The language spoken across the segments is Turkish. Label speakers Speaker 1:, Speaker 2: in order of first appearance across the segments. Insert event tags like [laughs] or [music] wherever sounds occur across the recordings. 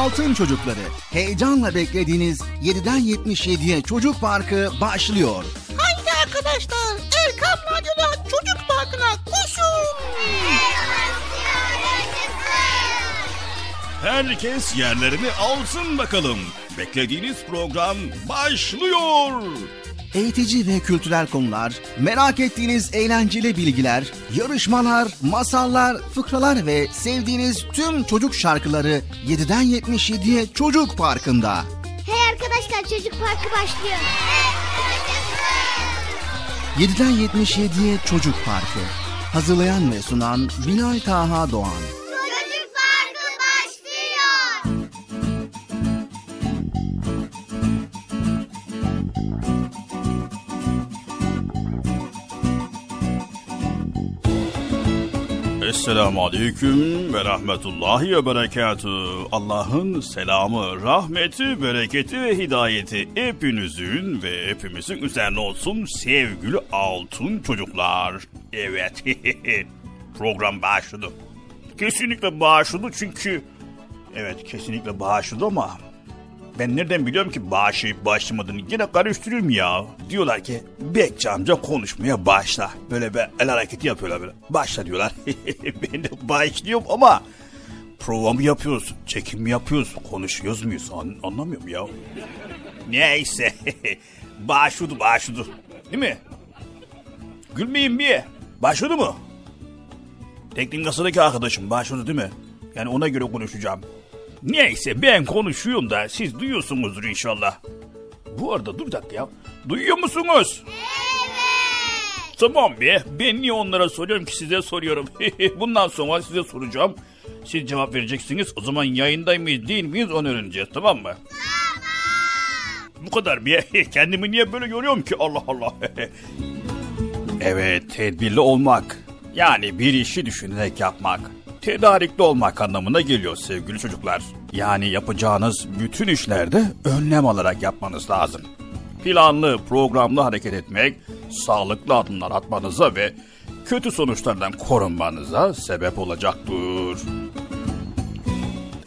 Speaker 1: Altın Çocukları. Heyecanla beklediğiniz 7'den 77'ye Çocuk Parkı başlıyor.
Speaker 2: Haydi arkadaşlar Erkam Radyo'da Çocuk Parkı'na koşun.
Speaker 3: Herkes yerlerini alsın bakalım. Beklediğiniz program başlıyor.
Speaker 1: Eğitici ve kültürel konular, merak ettiğiniz eğlenceli bilgiler, yarışmalar, masallar, fıkralar ve sevdiğiniz tüm çocuk şarkıları 7'den 77'ye Çocuk Parkı'nda.
Speaker 4: Hey arkadaşlar çocuk parkı başlıyor.
Speaker 1: 7'den 77'ye Çocuk Parkı. Hazırlayan ve sunan Bilal Taha Doğan.
Speaker 3: Esselamu Aleyküm ve Rahmetullahi ve Berekatü. Allah'ın selamı, rahmeti, bereketi ve hidayeti hepinizin ve hepimizin üzerine olsun sevgili altın çocuklar. Evet, [laughs] program başladı. Kesinlikle başladı çünkü... Evet, kesinlikle başladı ama... Ben nereden biliyorum ki başlayıp başlamadığını yine karıştırıyorum ya. Diyorlar ki Bekçi amca konuşmaya başla. Böyle bir el hareketi yapıyorlar böyle. Başla diyorlar. [laughs] ben de başlıyorum ama prova mı yapıyoruz, çekim mi yapıyoruz, konuşuyoruz muyuz An- anlamıyorum ya. Neyse [laughs] başladı başladı değil mi? Gülmeyin bir. Başladı mı? Teknik kasadaki arkadaşım başladı değil mi? Yani ona göre konuşacağım. Neyse ben konuşuyorum da siz duyuyorsunuzdur inşallah. Bu arada dur dakika ya. Duyuyor musunuz? Evet. Tamam be. Ben niye onlara soruyorum ki size soruyorum. [laughs] Bundan sonra size soracağım. Siz cevap vereceksiniz. O zaman yayında mıyız değil miyiz onu öğreneceğiz tamam mı? Tamam. Bu kadar bir. [laughs] Kendimi niye böyle görüyorum ki Allah Allah. [laughs] evet tedbirli olmak. Yani bir işi düşünerek yapmak. Tedarikli olmak anlamına geliyor sevgili çocuklar. Yani yapacağınız bütün işlerde önlem alarak yapmanız lazım. Planlı, programlı hareket etmek, sağlıklı adımlar atmanıza ve kötü sonuçlardan korunmanıza sebep olacaktır.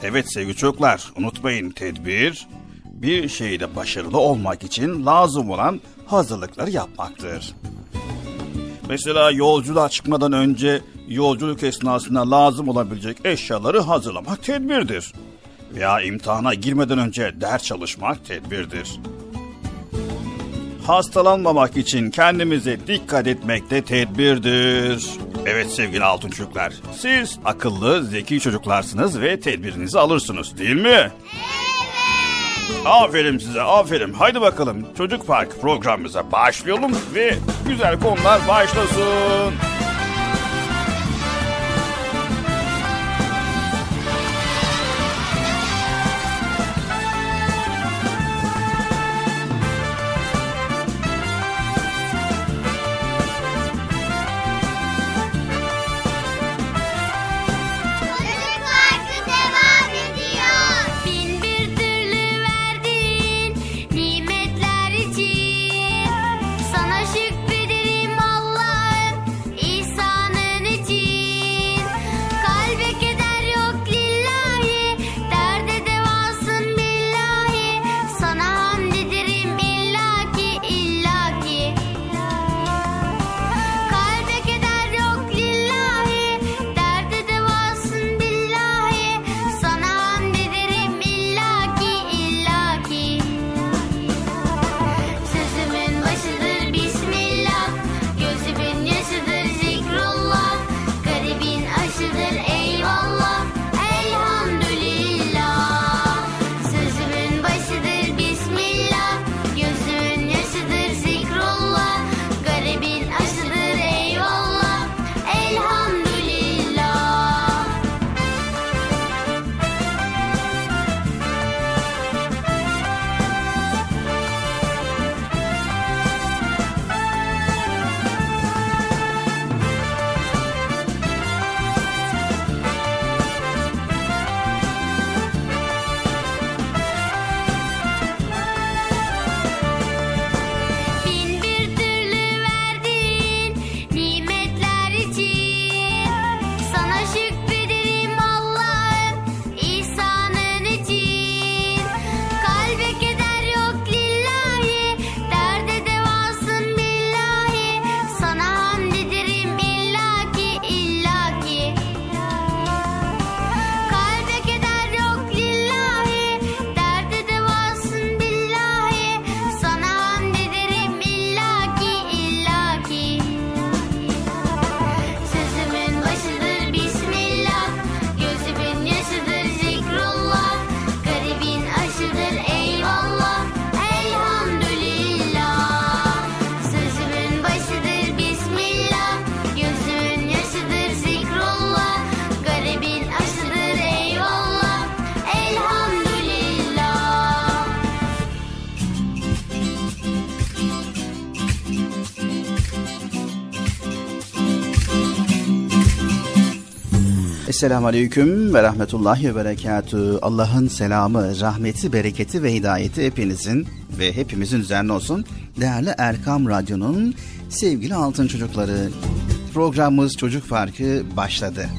Speaker 3: Evet sevgili çocuklar, unutmayın tedbir, bir şeyde başarılı olmak için lazım olan hazırlıkları yapmaktır. Mesela yolculuğa çıkmadan önce yolculuk esnasında lazım olabilecek eşyaları hazırlamak tedbirdir. Veya imtihana girmeden önce ders çalışmak tedbirdir. Hastalanmamak için kendimize dikkat etmek de tedbirdir. Evet sevgili altın çocuklar, siz akıllı, zeki çocuklarsınız ve tedbirinizi alırsınız değil mi? Evet. Aferin size, aferin. Haydi bakalım Çocuk Park programımıza başlayalım ve güzel konular başlasın.
Speaker 1: Esselamu Aleyküm ve Rahmetullahi ve Berekatü. Allah'ın selamı, rahmeti, bereketi ve hidayeti hepinizin ve hepimizin üzerine olsun. Değerli Erkam Radyo'nun sevgili altın çocukları. Programımız Çocuk Farkı başladı.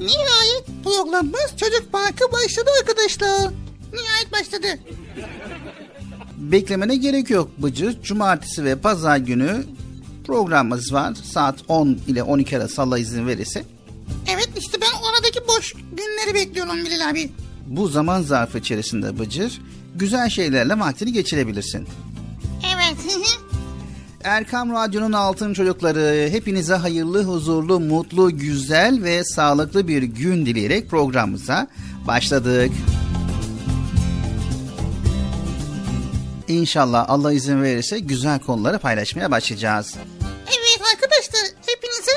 Speaker 2: Nihayet programımız Çocuk Parkı başladı arkadaşlar. Nihayet başladı.
Speaker 1: Beklemene gerek yok Bıcır. Cumartesi ve pazar günü programımız var. Saat 10 ile 12 arası Allah izin verirse.
Speaker 2: İşte ben oradaki boş günleri bekliyorum Bilal abi.
Speaker 1: Bu zaman zarfı içerisinde Bıcır güzel şeylerle vaktini geçirebilirsin.
Speaker 2: Evet. [laughs]
Speaker 1: Erkam Radyo'nun altın çocukları hepinize hayırlı, huzurlu, mutlu, güzel ve sağlıklı bir gün dileyerek programımıza başladık. İnşallah Allah izin verirse güzel konuları paylaşmaya başlayacağız.
Speaker 2: evet arkadaşlar hepinize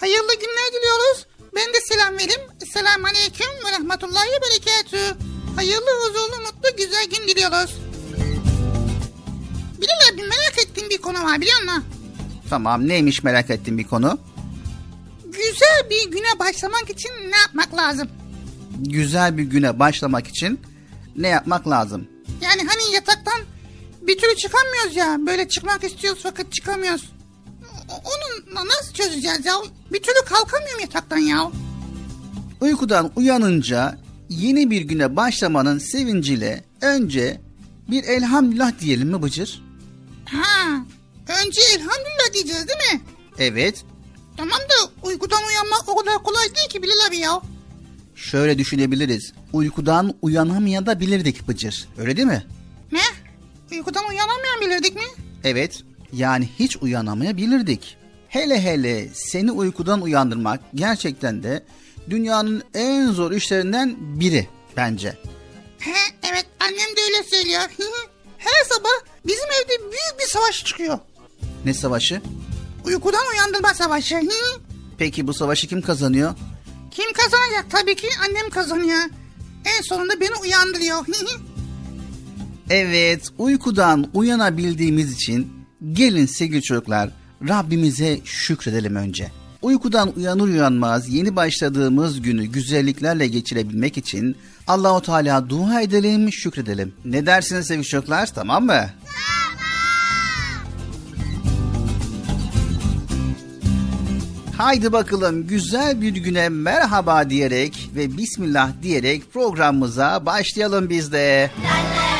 Speaker 2: hayırlı günler diliyoruz. Ben de selam vereyim. Selamun Aleyküm ve Rahmetullahi ve Berekatü. Hayırlı, huzurlu, mutlu, güzel gün diliyoruz. Bilal abi merak ettiğim bir konu var biliyor musun?
Speaker 1: Tamam neymiş merak ettiğim bir konu?
Speaker 2: Güzel bir güne başlamak için ne yapmak lazım?
Speaker 1: Güzel bir güne başlamak için ne yapmak lazım?
Speaker 2: Yani hani yataktan bir türlü çıkamıyoruz ya. Böyle çıkmak istiyoruz fakat çıkamıyoruz. Onu na- nasıl çözeceğiz ya? Bir türlü kalkamıyorum yataktan ya.
Speaker 1: Uykudan uyanınca yeni bir güne başlamanın sevinciyle önce bir elhamdülillah diyelim mi Bıcır?
Speaker 2: Ha, önce elhamdülillah diyeceğiz değil mi?
Speaker 1: Evet.
Speaker 2: Tamam da uykudan uyanmak o kadar kolay değil ki Bilal abi ya.
Speaker 1: Şöyle düşünebiliriz. Uykudan uyanamayabilirdik Bıcır. Öyle değil mi?
Speaker 2: Ne? Uykudan uyanamayan bilirdik mi?
Speaker 1: Evet. Yani hiç uyanamayabilirdik. Hele hele seni uykudan uyandırmak gerçekten de dünyanın en zor işlerinden biri bence.
Speaker 2: He, evet annem de öyle söylüyor. Her sabah bizim evde büyük bir savaş çıkıyor.
Speaker 1: Ne savaşı?
Speaker 2: Uykudan uyandırma savaşı.
Speaker 1: Peki bu savaşı kim kazanıyor?
Speaker 2: Kim kazanacak? Tabii ki annem kazanıyor. En sonunda beni uyandırıyor.
Speaker 1: Evet, uykudan uyanabildiğimiz için gelin sevgili çocuklar Rabbimize şükredelim önce. Uykudan uyanır uyanmaz yeni başladığımız günü güzelliklerle geçirebilmek için Allahu Teala dua edelim, şükredelim. Ne dersiniz sevgili çocuklar? Tamam mı? Haydi bakalım güzel bir güne merhaba diyerek ve bismillah diyerek programımıza başlayalım biz de.
Speaker 5: Yazıl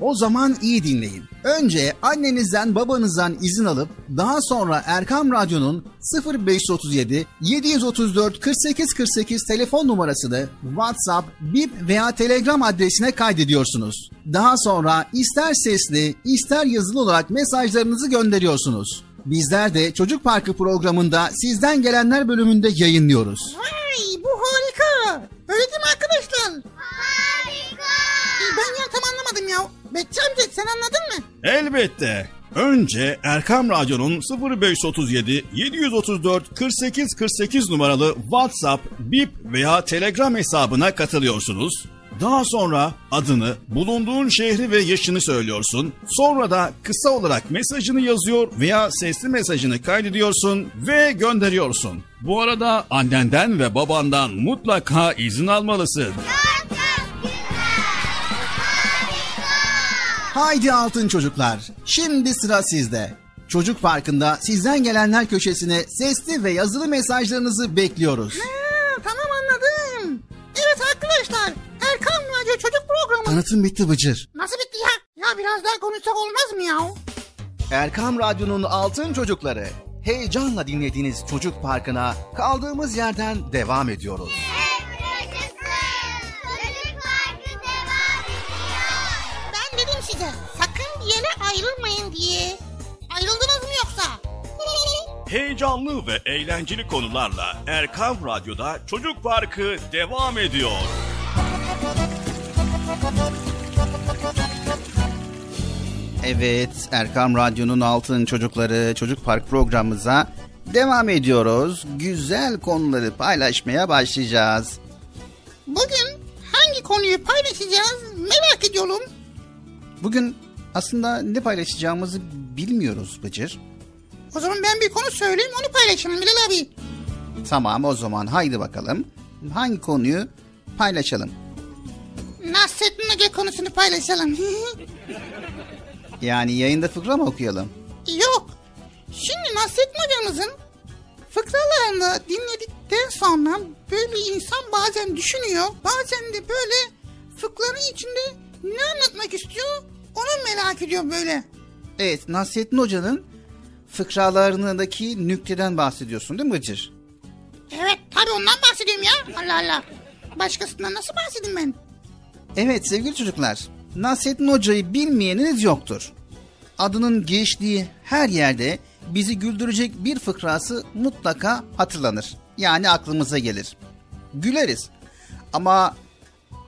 Speaker 1: O zaman iyi dinleyin. Önce annenizden babanızdan izin alıp daha sonra Erkam Radyo'nun 0537 734 48 48 telefon numarasını WhatsApp, Bip veya Telegram adresine kaydediyorsunuz. Daha sonra ister sesli ister yazılı olarak mesajlarınızı gönderiyorsunuz. Bizler de Çocuk Parkı programında sizden gelenler bölümünde yayınlıyoruz.
Speaker 2: Vay bu harika. Öyle değil mi arkadaşlar? Harika. Ben ya tam anlamadım ya. Bekçi amca sen anladın mı?
Speaker 3: Elbette. Önce Erkam Radyo'nun 0537 734 48 48 numaralı WhatsApp, Bip veya Telegram hesabına katılıyorsunuz. Daha sonra adını, bulunduğun şehri ve yaşını söylüyorsun. Sonra da kısa olarak mesajını yazıyor veya sesli mesajını kaydediyorsun ve gönderiyorsun. Bu arada annenden ve babandan mutlaka izin almalısın.
Speaker 1: Haydi altın çocuklar, şimdi sıra sizde. Çocuk Parkı'nda sizden gelenler köşesine sesli ve yazılı mesajlarınızı bekliyoruz.
Speaker 2: Ha,
Speaker 1: Tanıtım bitti Bıcır.
Speaker 2: Nasıl bitti ya? Ya biraz daha konuşsak olmaz mı ya?
Speaker 1: Erkam Radyo'nun altın çocukları. Heyecanla dinlediğiniz Çocuk Parkı'na kaldığımız yerden devam ediyoruz.
Speaker 2: Ben dedim size sakın bir yere ayrılmayın diye. Ayrıldınız mı yoksa? [laughs]
Speaker 3: Heyecanlı ve eğlenceli konularla Erkam Radyo'da Çocuk Parkı devam ediyor.
Speaker 1: Evet, Erkam Radyo'nun Altın Çocukları Çocuk Park programımıza devam ediyoruz. Güzel konuları paylaşmaya başlayacağız.
Speaker 2: Bugün hangi konuyu paylaşacağız merak ediyorum.
Speaker 1: Bugün aslında ne paylaşacağımızı bilmiyoruz Bıcır.
Speaker 2: O zaman ben bir konu söyleyeyim onu paylaşalım Bilal abi.
Speaker 1: Tamam o zaman haydi bakalım. Hangi konuyu paylaşalım?
Speaker 2: Nasrettin Hoca konusunu paylaşalım. [laughs]
Speaker 1: Yani yayında fıkra mı okuyalım?
Speaker 2: Yok. Şimdi Nasrettin hocamızın fıkralarını dinledikten sonra böyle insan bazen düşünüyor. Bazen de böyle fıkranın içinde ne anlatmak istiyor onu merak ediyor böyle.
Speaker 1: Evet Nasrettin Hoca'nın fıkralarındaki nükteden bahsediyorsun değil mi Bıcır?
Speaker 2: Evet tabii ondan bahsediyorum ya. Allah Allah. Başkasından nasıl bahsedeyim ben?
Speaker 1: Evet sevgili çocuklar, Nasrettin Hoca'yı bilmeyeniniz yoktur. Adının geçtiği her yerde bizi güldürecek bir fıkrası mutlaka hatırlanır. Yani aklımıza gelir. Güleriz. Ama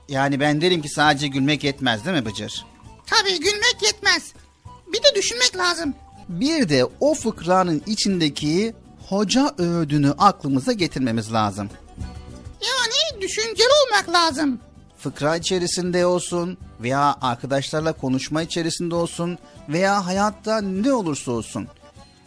Speaker 1: yani ben derim ki sadece gülmek yetmez değil mi Bıcır?
Speaker 2: Tabii gülmek yetmez. Bir de düşünmek lazım.
Speaker 1: Bir de o fıkranın içindeki hoca öğüdünü aklımıza getirmemiz lazım.
Speaker 2: Yani düşünceli olmak lazım.
Speaker 1: Fıkra içerisinde olsun veya arkadaşlarla konuşma içerisinde olsun veya hayatta ne olursa olsun.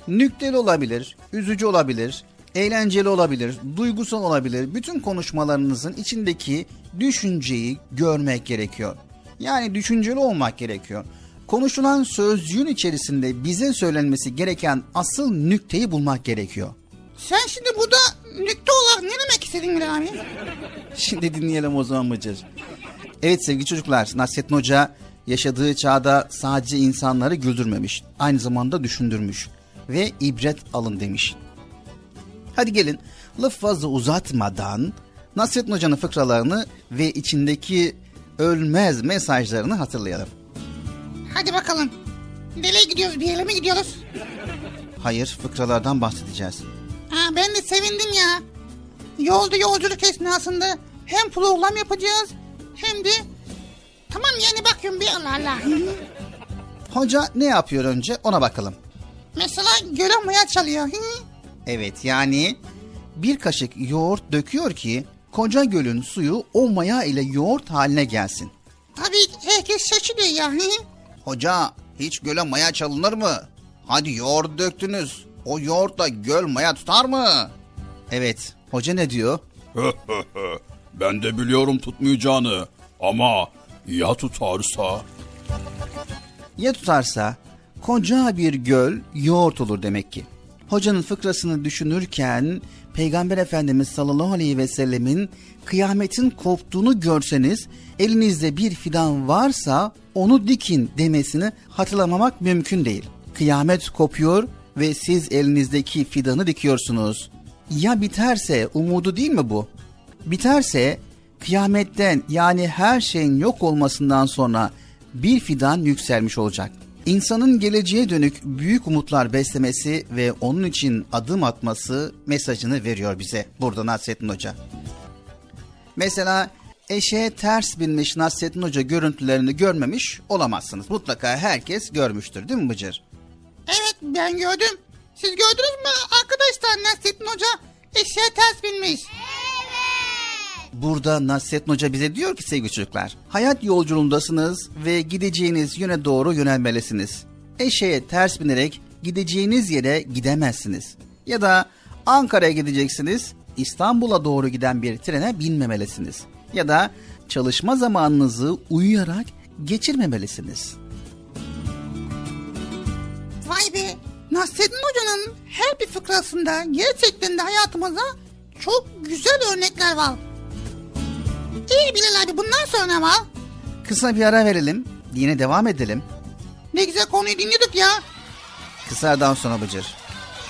Speaker 1: Nükteli olabilir, üzücü olabilir, eğlenceli olabilir, duygusal olabilir. Bütün konuşmalarınızın içindeki düşünceyi görmek gerekiyor. Yani düşünceli olmak gerekiyor. Konuşulan sözcüğün içerisinde bize söylenmesi gereken asıl nükteyi bulmak gerekiyor.
Speaker 2: Sen şimdi burada nükte olarak ne demek istedin Bilal abi?
Speaker 1: Şimdi dinleyelim o zaman Bıcır. Evet sevgili çocuklar, Nasrettin Hoca yaşadığı çağda sadece insanları güldürmemiş, aynı zamanda düşündürmüş ve ibret alın demiş. Hadi gelin laf fazla uzatmadan Nasrettin Hoca'nın fıkralarını ve içindeki ölmez mesajlarını hatırlayalım.
Speaker 2: Hadi bakalım. Nereye gidiyoruz? Bir yere mi gidiyoruz?
Speaker 1: Hayır, fıkralardan bahsedeceğiz.
Speaker 2: Sevindim ya. Yolda yolculuk esnasında hem program yapacağız hem de... Tamam yani bakıyorum bir Allah Allah.
Speaker 1: Hoca ne yapıyor önce ona bakalım.
Speaker 2: Mesela göle maya çalıyor.
Speaker 1: Evet yani bir kaşık yoğurt döküyor ki koca gölün suyu o maya ile yoğurt haline gelsin.
Speaker 2: Tabii herkes şaşırıyor ya.
Speaker 1: Hoca hiç göle maya çalınır mı? Hadi yoğurt döktünüz. o yoğurtla göl maya tutar mı? Evet, hoca ne diyor? [laughs]
Speaker 3: ben de biliyorum tutmayacağını ama ya tutarsa?
Speaker 1: Ya tutarsa koca bir göl yoğurt olur demek ki. Hocanın fıkrasını düşünürken Peygamber Efendimiz sallallahu aleyhi ve sellemin kıyametin koptuğunu görseniz elinizde bir fidan varsa onu dikin demesini hatırlamamak mümkün değil. Kıyamet kopuyor ve siz elinizdeki fidanı dikiyorsunuz. Ya biterse umudu değil mi bu? Biterse kıyametten yani her şeyin yok olmasından sonra bir fidan yükselmiş olacak. İnsanın geleceğe dönük büyük umutlar beslemesi ve onun için adım atması mesajını veriyor bize burada Nasrettin Hoca. Mesela eşeğe ters binmiş Nasrettin Hoca görüntülerini görmemiş olamazsınız. Mutlaka herkes görmüştür değil mi Bıcır?
Speaker 2: Evet ben gördüm. Siz gördünüz mü arkadaşlar Nasrettin Hoca eşeğe ters binmiş.
Speaker 1: Burada Nasrettin Hoca bize diyor ki sevgili çocuklar, hayat yolculuğundasınız ve gideceğiniz yöne doğru yönelmelisiniz. Eşeğe ters binerek gideceğiniz yere gidemezsiniz. Ya da Ankara'ya gideceksiniz, İstanbul'a doğru giden bir trene binmemelisiniz. Ya da çalışma zamanınızı uyuyarak geçirmemelisiniz.
Speaker 2: Vay be Nasrettin Hoca'nın her bir fıkrasında gerçekten de hayatımıza çok güzel örnekler var. İyi Bilal abi bundan sonra var?
Speaker 1: Kısa bir ara verelim, yine devam edelim.
Speaker 2: Ne güzel konuyu dinliyorduk ya.
Speaker 1: Kısa aradan sonra Bıcır.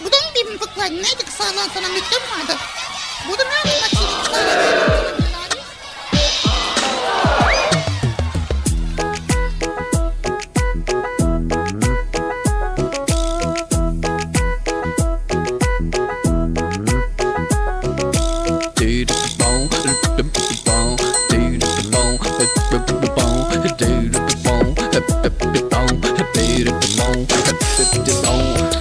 Speaker 2: Bu da mı bir fıkra? Neydi kısadan sonra mektep vardı? Bu da ne yapayım bak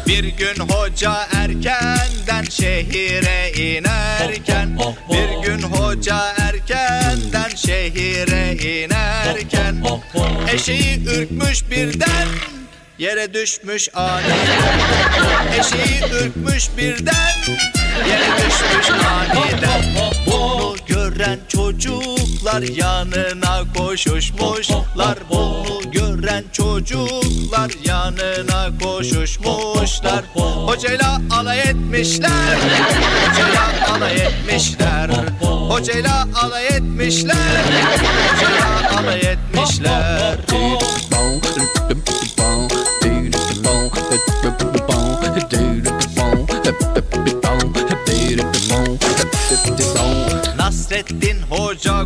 Speaker 6: Bir gün hoca erkenden şehire inerken Bir gün hoca erkenden şehire inerken Eşeği ürkmüş birden Yere düşmüş aniden Eşeği ürkmüş birden Yere düşmüş aniden Bunu gören çocuklar yanına koşuşmuşlar. Bunu gören çocuklar yanına koşuşmuşlar. Hocayla alay etmişler. Hocayla alay etmişler. Hocayla alay etmişler. Hocayla alay etmişler. Nasrettin Hoca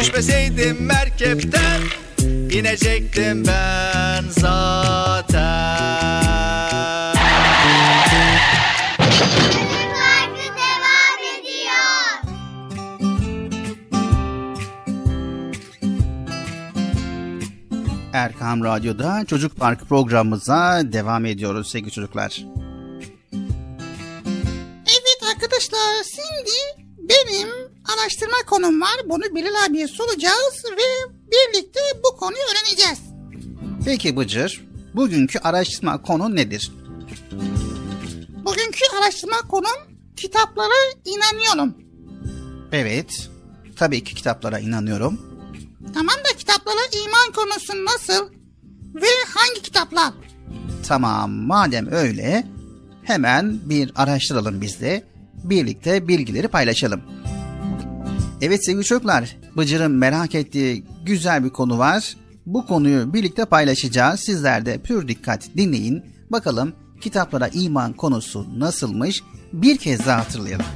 Speaker 6: Düşmeseydim merkepten İnecektim ben zaten
Speaker 4: Parkı devam ediyor.
Speaker 1: Erkam Radyo'da Çocuk Parkı programımıza devam ediyoruz sevgili çocuklar.
Speaker 2: Evet arkadaşlar şimdi benim araştırma konum var. Bunu Bilal abiye soracağız ve birlikte bu konuyu öğreneceğiz.
Speaker 1: Peki Bıcır, bugünkü araştırma konu nedir?
Speaker 2: Bugünkü araştırma konum kitaplara inanıyorum.
Speaker 1: Evet, tabii ki kitaplara inanıyorum.
Speaker 2: Tamam da kitaplara iman konusu nasıl ve hangi kitaplar?
Speaker 1: Tamam, madem öyle hemen bir araştıralım biz de. Birlikte bilgileri paylaşalım. Evet sevgili çocuklar, Bıcır'ın merak ettiği güzel bir konu var. Bu konuyu birlikte paylaşacağız. Sizler de pür dikkat dinleyin. Bakalım kitaplara iman konusu nasılmış? Bir kez daha hatırlayalım.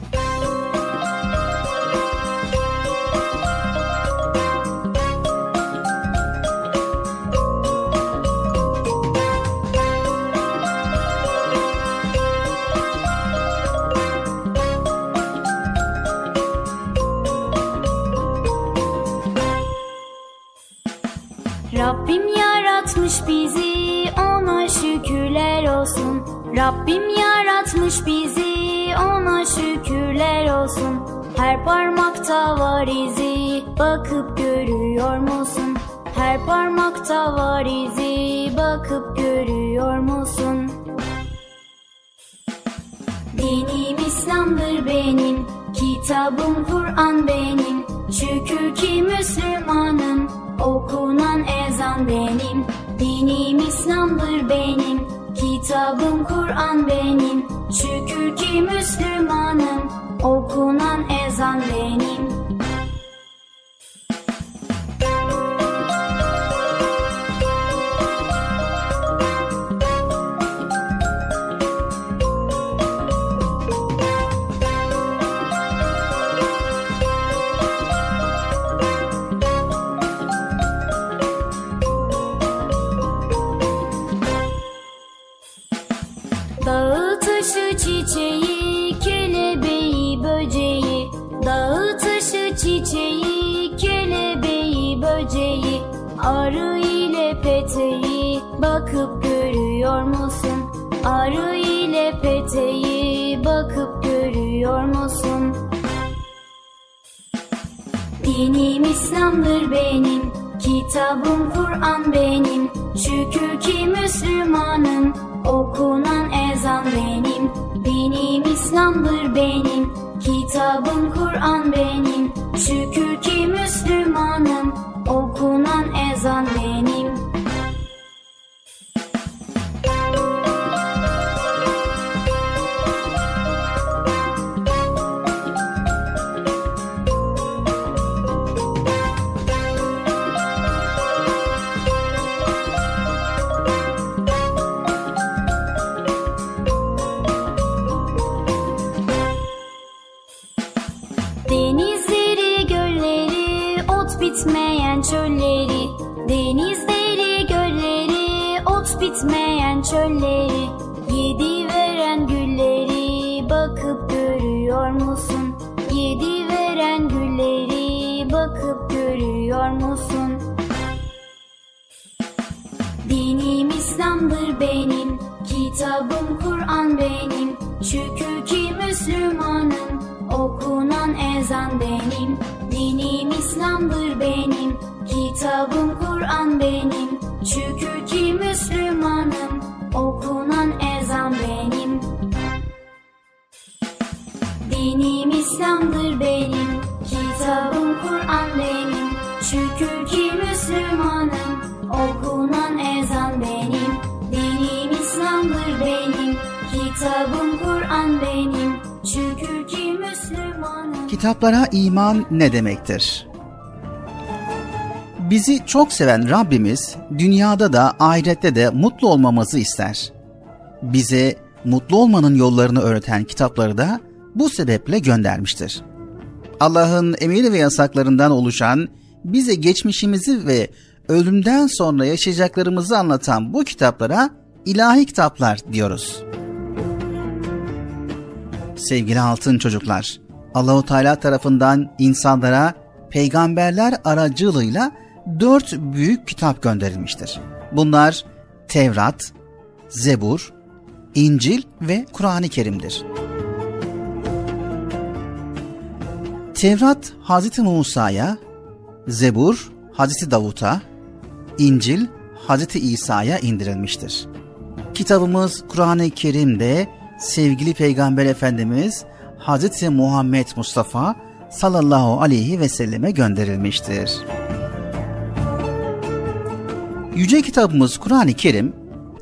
Speaker 7: Bizi ona şükürler olsun Rabbim yaratmış bizi ona şükürler olsun Her parmakta var izi bakıp görüyor musun? Her parmakta var izi bakıp görüyor musun? Dinim İslam'dır benim, kitabım Kur'an benim. Şükür ki Müslümanım, okunan ezan benim. Dinim İslam'dır benim, kitabım Kur'an benim. Şükür ki Müslümanım, okunan ezan benim. Bakıp görüyor musun? Arı ile peteği bakıp görüyor musun? Dinim İslam'dır benim, kitabım Kur'an benim. Şükür ki Müslümanım, okunan ezan benim. Dinim İslam'dır benim, kitabım Kur'an benim. Şükür ki Müslümanım, okunan ezan benim. Benim, kitabım Kur'an benim. Şükür ki Müslümanım, okunan ezan benim. Dinim İslam'dır benim, kitabım Kur'an benim. Şükür ki Müslümanım, okunan ezan benim. Dinim İslam'dır benim,
Speaker 1: Kitaplara iman ne demektir? Bizi çok seven Rabbimiz dünyada da ahirette de mutlu olmamızı ister. Bize mutlu olmanın yollarını öğreten kitapları da bu sebeple göndermiştir. Allah'ın emir ve yasaklarından oluşan, bize geçmişimizi ve ölümden sonra yaşayacaklarımızı anlatan bu kitaplara ilahi kitaplar diyoruz. Sevgili altın çocuklar, Allahu Teala tarafından insanlara peygamberler aracılığıyla dört büyük kitap gönderilmiştir. Bunlar Tevrat, Zebur, İncil ve Kur'an-ı Kerim'dir. Tevrat Hazreti Musa'ya, Zebur Hazreti Davut'a, İncil Hazreti İsa'ya indirilmiştir. Kitabımız Kur'an-ı Kerim'de sevgili Peygamber Efendimiz Hazreti Muhammed Mustafa sallallahu aleyhi ve selleme gönderilmiştir. Yüce kitabımız Kur'an-ı Kerim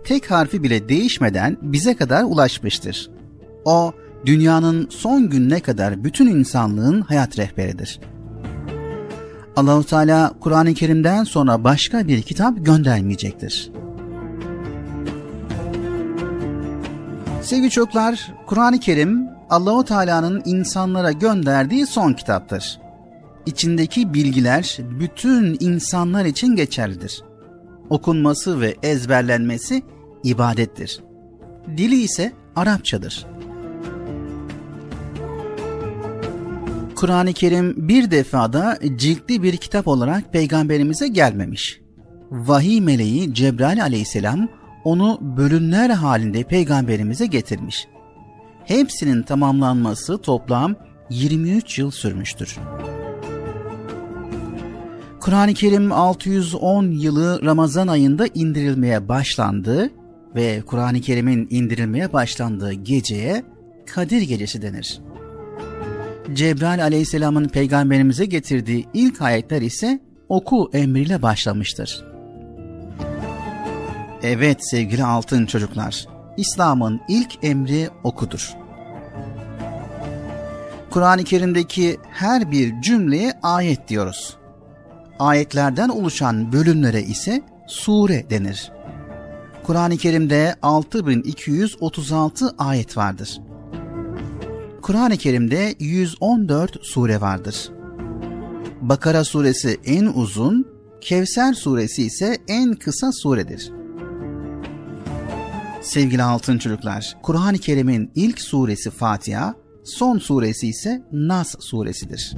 Speaker 1: tek harfi bile değişmeden bize kadar ulaşmıştır. O dünyanın son gününe kadar bütün insanlığın hayat rehberidir. Allahu Teala Kur'an-ı Kerim'den sonra başka bir kitap göndermeyecektir. Sevgili çocuklar, Kur'an-ı Kerim Allahu Teala'nın insanlara gönderdiği son kitaptır. İçindeki bilgiler bütün insanlar için geçerlidir. Okunması ve ezberlenmesi ibadettir. Dili ise Arapçadır. Kur'an-ı Kerim bir defada ciltli bir kitap olarak peygamberimize gelmemiş. vahiy meleği Cebrail aleyhisselam onu bölümler halinde peygamberimize getirmiş. Hepsinin tamamlanması toplam 23 yıl sürmüştür. Kur'an-ı Kerim 610 yılı Ramazan ayında indirilmeye başlandı ve Kur'an-ı Kerim'in indirilmeye başlandığı geceye Kadir Gecesi denir. Cebrail aleyhisselamın peygamberimize getirdiği ilk ayetler ise oku emriyle başlamıştır. Evet sevgili altın çocuklar, İslam'ın ilk emri okudur. Kur'an-ı Kerim'deki her bir cümleye ayet diyoruz. Ayetlerden oluşan bölümlere ise sure denir. Kur'an-ı Kerim'de 6236 ayet vardır. Kur'an-ı Kerim'de 114 sure vardır. Bakara suresi en uzun, Kevser suresi ise en kısa suredir. Sevgili altın çocuklar, Kur'an-ı Kerim'in ilk suresi Fatiha, son suresi ise Nas suresidir.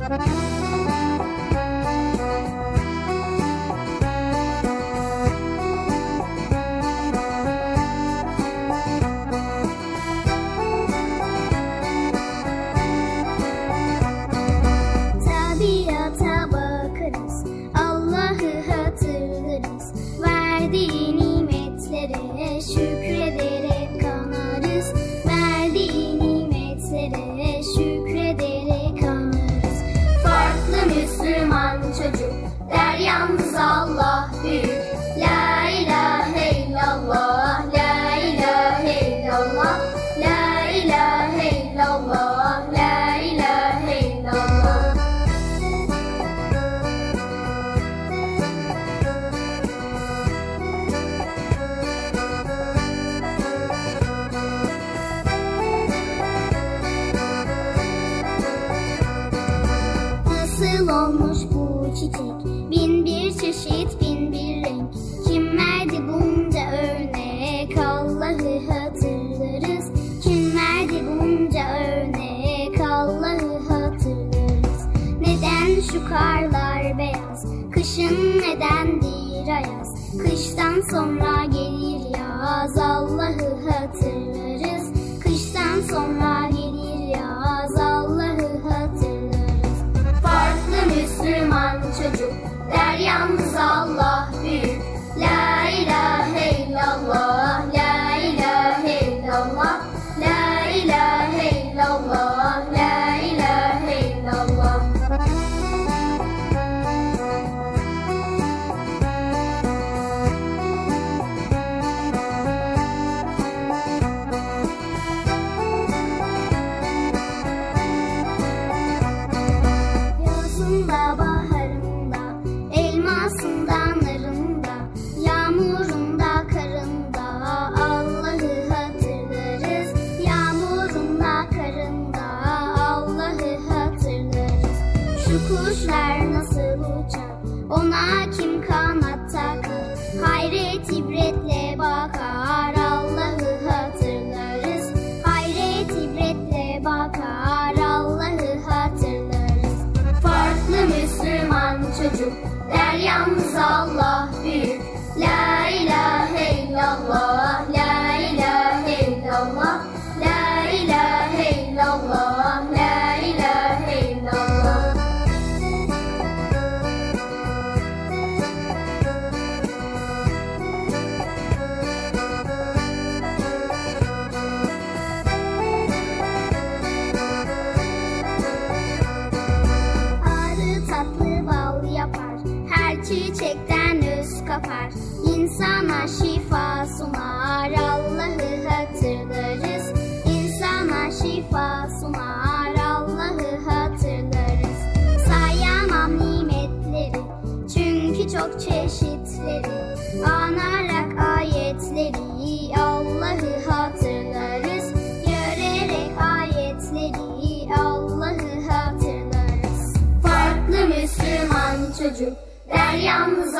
Speaker 4: そんな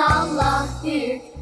Speaker 1: Allah büyük.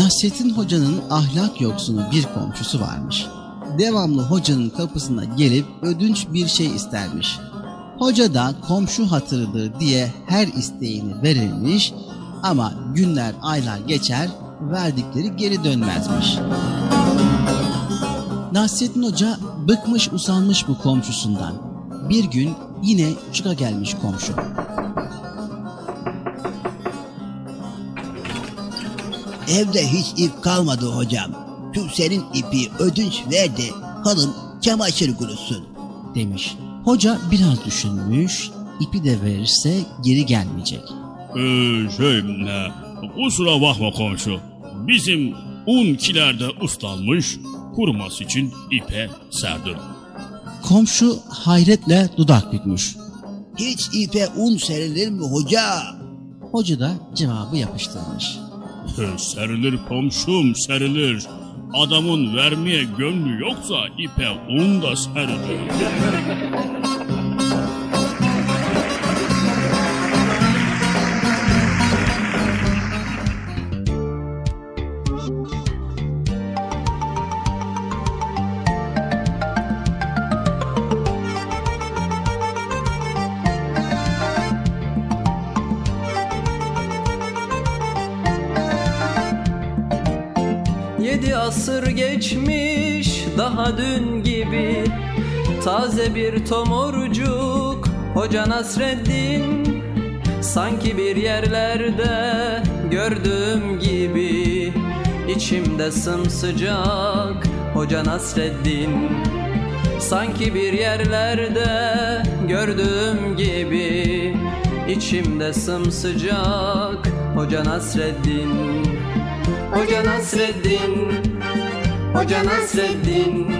Speaker 1: Nasrettin Hoca'nın ahlak yoksunu bir komşusu varmış. Devamlı hocanın kapısına gelip ödünç bir şey istermiş. Hoca da komşu hatırıdır diye her isteğini verilmiş ama günler aylar geçer verdikleri geri dönmezmiş. Nasrettin Hoca bıkmış usanmış bu komşusundan. Bir gün yine çıka gelmiş komşu.
Speaker 8: Evde hiç ip kalmadı hocam. Şu senin ipi ödünç ver de hanım çamaşır kurusun.
Speaker 1: demiş. Hoca biraz düşünmüş, ipi de verirse geri gelmeyecek.
Speaker 3: Ee, şey, e, kusura bakma komşu. Bizim un kilerde ıslanmış, kuruması için ipe serdim.
Speaker 1: Komşu hayretle dudak bükmüş.
Speaker 8: Hiç ipe un serilir mi hoca?
Speaker 1: Hoca da cevabı yapıştırmış.
Speaker 3: Serilir komşum, serilir. Adamın vermeye gönlü yoksa ipe un da serilir. [laughs]
Speaker 9: Taze bir tomurcuk Hoca Nasreddin. Sanki bir yerlerde gördüğüm gibi İçimde sımsıcak Hoca Nasreddin. Sanki bir yerlerde gördüğüm gibi İçimde sımsıcak Hoca Nasreddin. Hoca Nasreddin Hoca Nasreddin. Hoca Nasreddin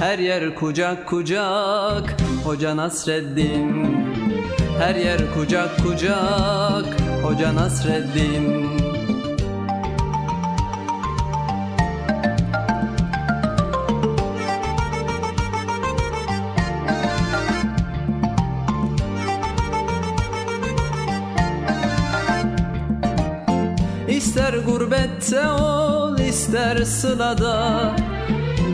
Speaker 9: Her yer kucak kucak Hoca Nasreddin. Her yer kucak kucak Hoca Nasreddin. İster gurbette ol ister sılada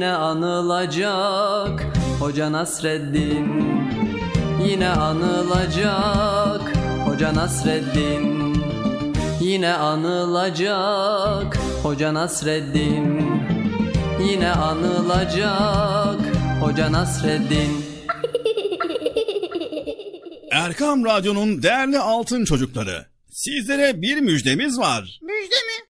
Speaker 9: Yine anılacak Hoca Nasreddin Yine anılacak Hoca Nasreddin Yine anılacak Hoca Nasreddin Yine anılacak Hoca Nasreddin [laughs]
Speaker 3: Erkam Radyo'nun değerli altın çocukları. Sizlere bir müjdemiz var.
Speaker 2: Müjde mi?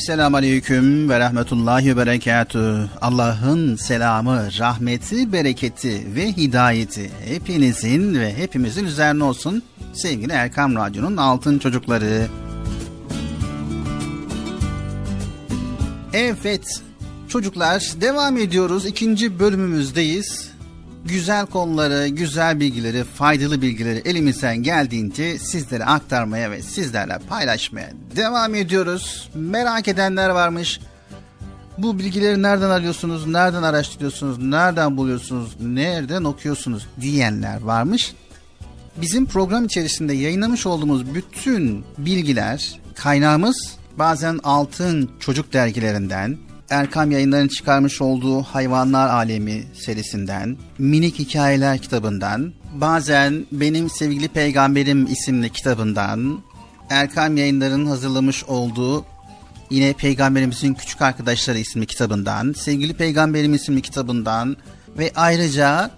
Speaker 1: Esselamu Aleyküm ve Rahmetullahi ve Berekatü. Allah'ın selamı, rahmeti, bereketi ve hidayeti hepinizin ve hepimizin üzerine olsun. Sevgili Erkam Radyo'nun altın çocukları. Evet çocuklar devam ediyoruz. ikinci bölümümüzdeyiz. Güzel konuları, güzel bilgileri, faydalı bilgileri elimizden geldiğince sizlere aktarmaya ve sizlerle paylaşmaya devam ediyoruz. Merak edenler varmış. Bu bilgileri nereden alıyorsunuz, nereden araştırıyorsunuz, nereden buluyorsunuz, nereden okuyorsunuz diyenler varmış. Bizim program içerisinde yayınlamış olduğumuz bütün bilgiler, kaynağımız bazen altın çocuk dergilerinden, Erkam yayınlarının çıkarmış olduğu Hayvanlar Alemi serisinden, Minik Hikayeler kitabından, bazen Benim Sevgili Peygamberim isimli kitabından, Erkam yayınlarının hazırlamış olduğu yine Peygamberimizin Küçük Arkadaşları isimli kitabından, Sevgili Peygamberim isimli kitabından ve ayrıca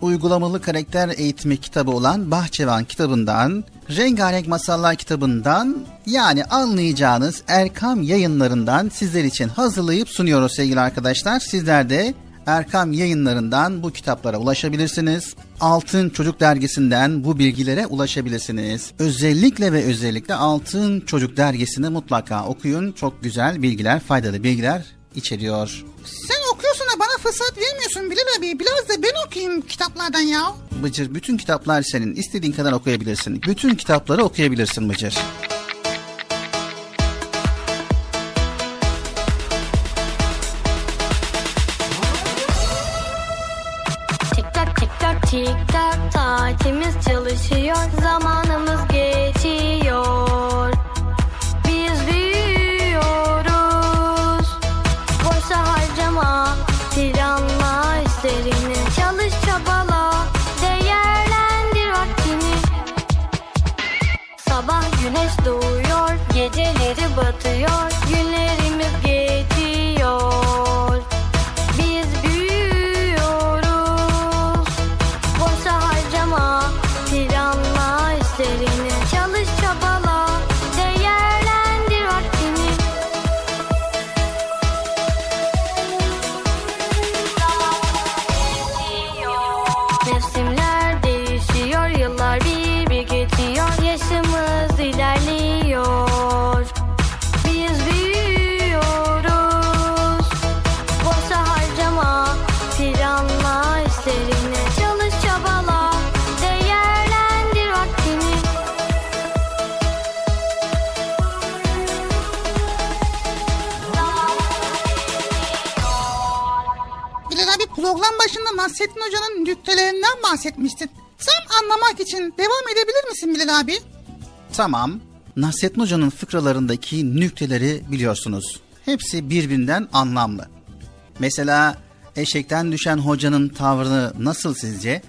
Speaker 1: uygulamalı karakter eğitimi kitabı olan Bahçevan kitabından, Rengarenk Masallar kitabından yani anlayacağınız Erkam yayınlarından sizler için hazırlayıp sunuyoruz sevgili arkadaşlar. Sizler de Erkam yayınlarından bu kitaplara ulaşabilirsiniz. Altın Çocuk dergisinden bu bilgilere ulaşabilirsiniz. Özellikle ve özellikle Altın Çocuk dergisini mutlaka okuyun. Çok güzel bilgiler, faydalı bilgiler içeriyor.
Speaker 2: Sen okuyorsun da bana fırsat vermiyorsun Bilal abi. Biraz da ben okuyayım kitaplardan ya.
Speaker 1: Bıcır bütün kitaplar senin. İstediğin kadar okuyabilirsin. Bütün kitapları okuyabilirsin Bıcır.
Speaker 7: Tik tak tik tak tik tak saatimiz çalışıyor zamanımız
Speaker 2: Nasrettin Hoca'nın nüktelerinden bahsetmiştin. Sen anlamak için devam edebilir misin Bilal abi?
Speaker 1: Tamam. Nasrettin Hoca'nın fıkralarındaki nükteleri biliyorsunuz. Hepsi birbirinden anlamlı. Mesela eşekten düşen hocanın tavrını nasıl sizce?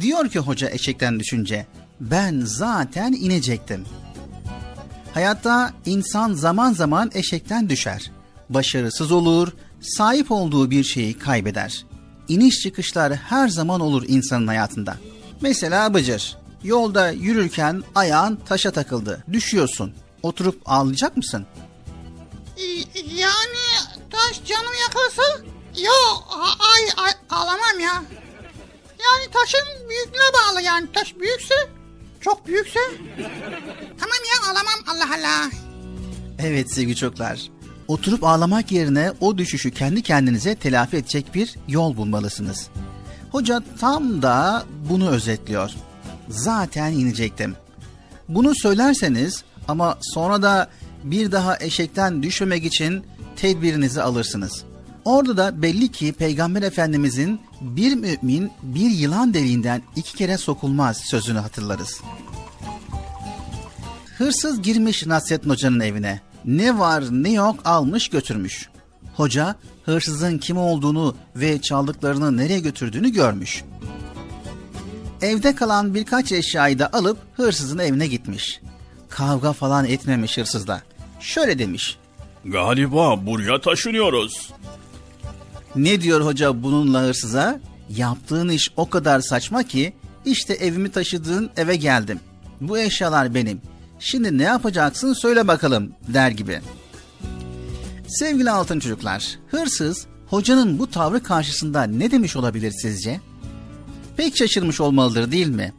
Speaker 1: Diyor ki hoca eşekten düşünce, ben zaten inecektim. Hayatta insan zaman zaman eşekten düşer. Başarısız olur, sahip olduğu bir şeyi kaybeder. İniş çıkışlar her zaman olur insanın hayatında. Mesela Bıcır, yolda yürürken ayağın taşa takıldı, düşüyorsun. Oturup ağlayacak mısın?
Speaker 2: Y- Yani taş canımı yakarsa? Yo a- ay, ay ağlamam ya. Yani taşın büyüklüğüne bağlı yani. Taş büyükse çok büyükse. Tamam ya ağlamam Allah Allah.
Speaker 1: Evet sevgili çocuklar. Oturup ağlamak yerine o düşüşü kendi kendinize telafi edecek bir yol bulmalısınız. Hoca tam da bunu özetliyor. Zaten inecektim. Bunu söylerseniz ama sonra da bir daha eşekten düşmemek için tedbirinizi alırsınız. Orada da belli ki Peygamber Efendimizin bir mümin bir yılan deliğinden iki kere sokulmaz sözünü hatırlarız. Hırsız girmiş Nasrettin Hoca'nın evine. Ne var ne yok almış götürmüş. Hoca hırsızın kim olduğunu ve çaldıklarını nereye götürdüğünü görmüş. Evde kalan birkaç eşyayı da alıp hırsızın evine gitmiş. Kavga falan etmemiş hırsızla. Şöyle demiş.
Speaker 3: Galiba buraya taşınıyoruz.
Speaker 1: Ne diyor hoca bununla hırsıza? Yaptığın iş o kadar saçma ki işte evimi taşıdığın eve geldim. Bu eşyalar benim. Şimdi ne yapacaksın söyle bakalım der gibi. Sevgili altın çocuklar, hırsız hocanın bu tavrı karşısında ne demiş olabilir sizce? Pek şaşırmış olmalıdır değil mi?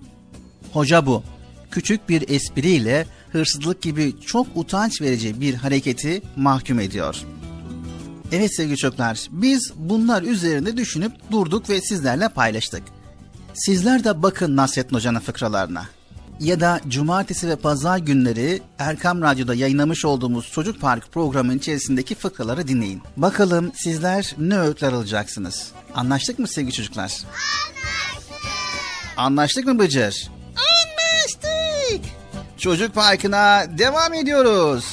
Speaker 1: Hoca bu. Küçük bir espriyle hırsızlık gibi çok utanç verici bir hareketi mahkum ediyor. Evet sevgili çocuklar, biz bunlar üzerinde düşünüp durduk ve sizlerle paylaştık. Sizler de bakın Nasrettin Hoca'nın fıkralarına. Ya da cumartesi ve pazar günleri Erkam Radyo'da yayınlamış olduğumuz Çocuk Park programının içerisindeki fıkraları dinleyin. Bakalım sizler ne öğütler alacaksınız? Anlaştık mı sevgili çocuklar? Anlaştık. Anlaştık mı Bıcır?
Speaker 2: Anlaştık.
Speaker 1: Çocuk Parkı'na devam ediyoruz.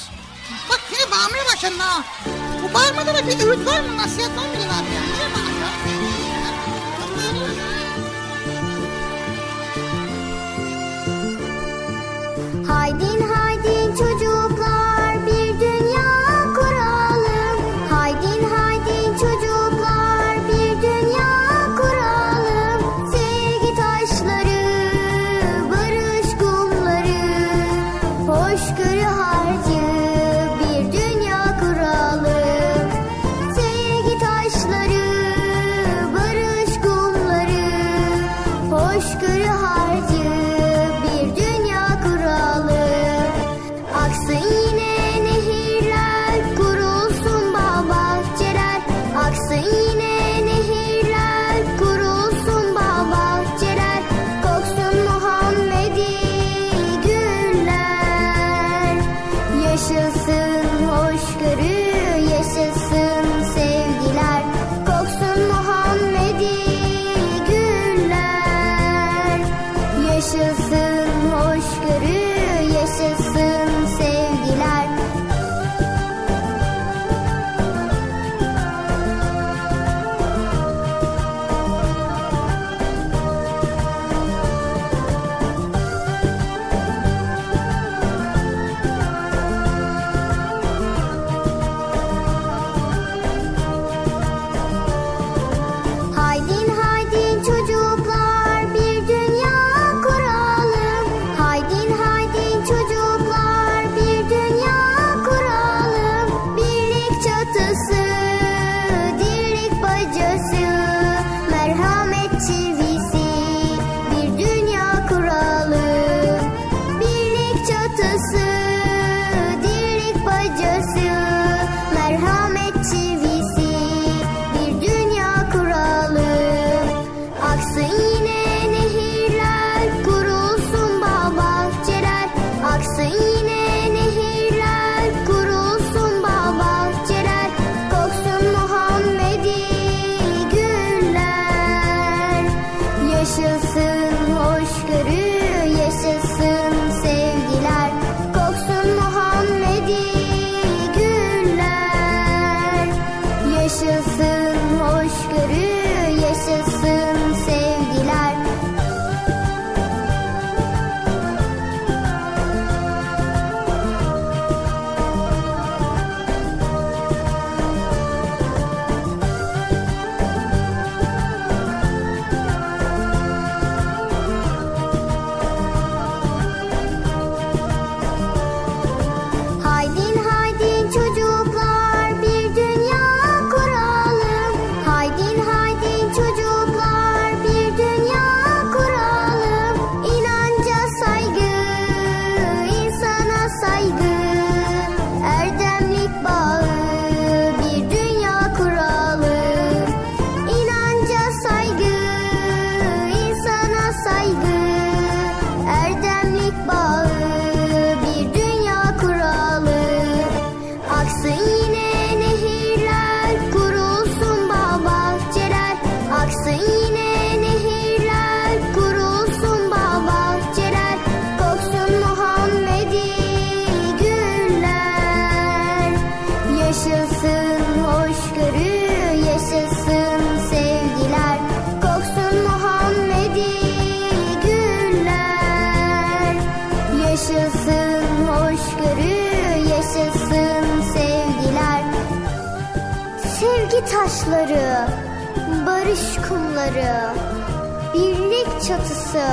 Speaker 2: Bak yine bağırmaya başladın ha. Bu bağırmada da bir öğüt var mı? Nasihat var mı abi ya?
Speaker 4: Haydin haydin çocuklar çatısı,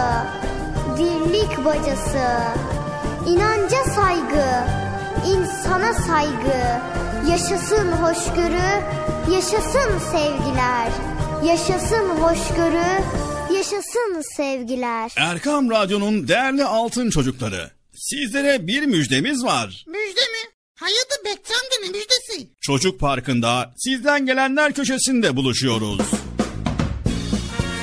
Speaker 4: dirlik bacası, inanca saygı, insana saygı, Yaşasın hoşgörü, yaşasın sevgiler. Yaşasın hoşgörü, yaşasın sevgiler.
Speaker 3: Erkam Radyo'nun değerli altın çocukları. Sizlere bir müjdemiz var.
Speaker 2: Müjde mi? Hayırdır Bekçi amca ne müjdesi?
Speaker 3: Çocuk Parkı'nda sizden gelenler köşesinde buluşuyoruz.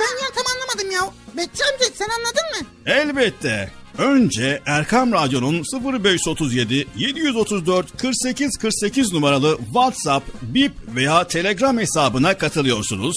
Speaker 2: Ben ya tam anlamadım ya. Bekçi amca sen anladın mı?
Speaker 3: Elbette. Önce Erkam Radyo'nun 0537 734 48 48 numaralı WhatsApp, Bip veya Telegram hesabına katılıyorsunuz.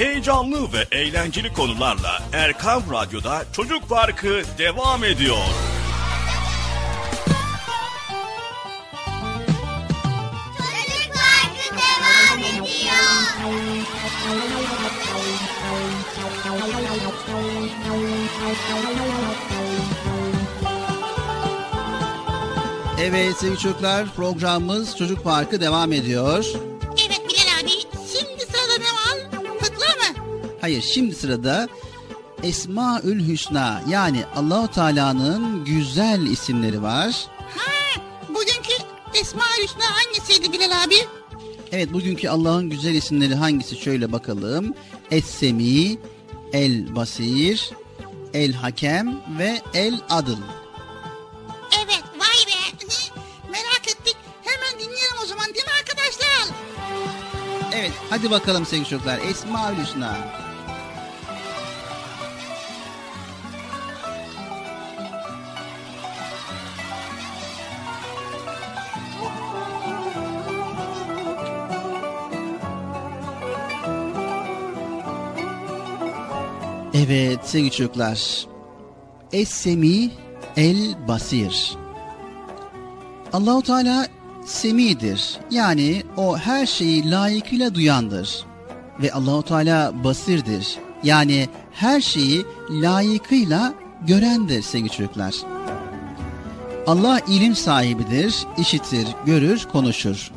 Speaker 3: Heyecanlı ve eğlenceli konularla Erkam Radyo'da Çocuk Parkı devam ediyor.
Speaker 10: Çocuk Parkı devam ediyor.
Speaker 1: Evet sevgili çocuklar programımız Çocuk Parkı devam ediyor. Hayır şimdi sırada Esmaül Hüsna yani Allahu Teala'nın güzel isimleri var.
Speaker 2: Ha, bugünkü Esma Hüsna hangisiydi Bilal abi?
Speaker 1: Evet bugünkü Allah'ın güzel isimleri hangisi şöyle bakalım. Es-Semi, El Basir, El Hakem ve El Adıl.
Speaker 2: Evet vay be. Merak ettik. Hemen dinleyelim o zaman değil mi arkadaşlar?
Speaker 1: Evet hadi bakalım sevgili çocuklar Esmaül Hüsna. Evet sevgili çocuklar. Es-Semi El Basir. Allahu Teala semidir. Yani o her şeyi layıkıyla duyandır. Ve Allahu Teala basirdir. Yani her şeyi layıkıyla görendir sevgili çocuklar. Allah ilim sahibidir, işitir, görür, konuşur.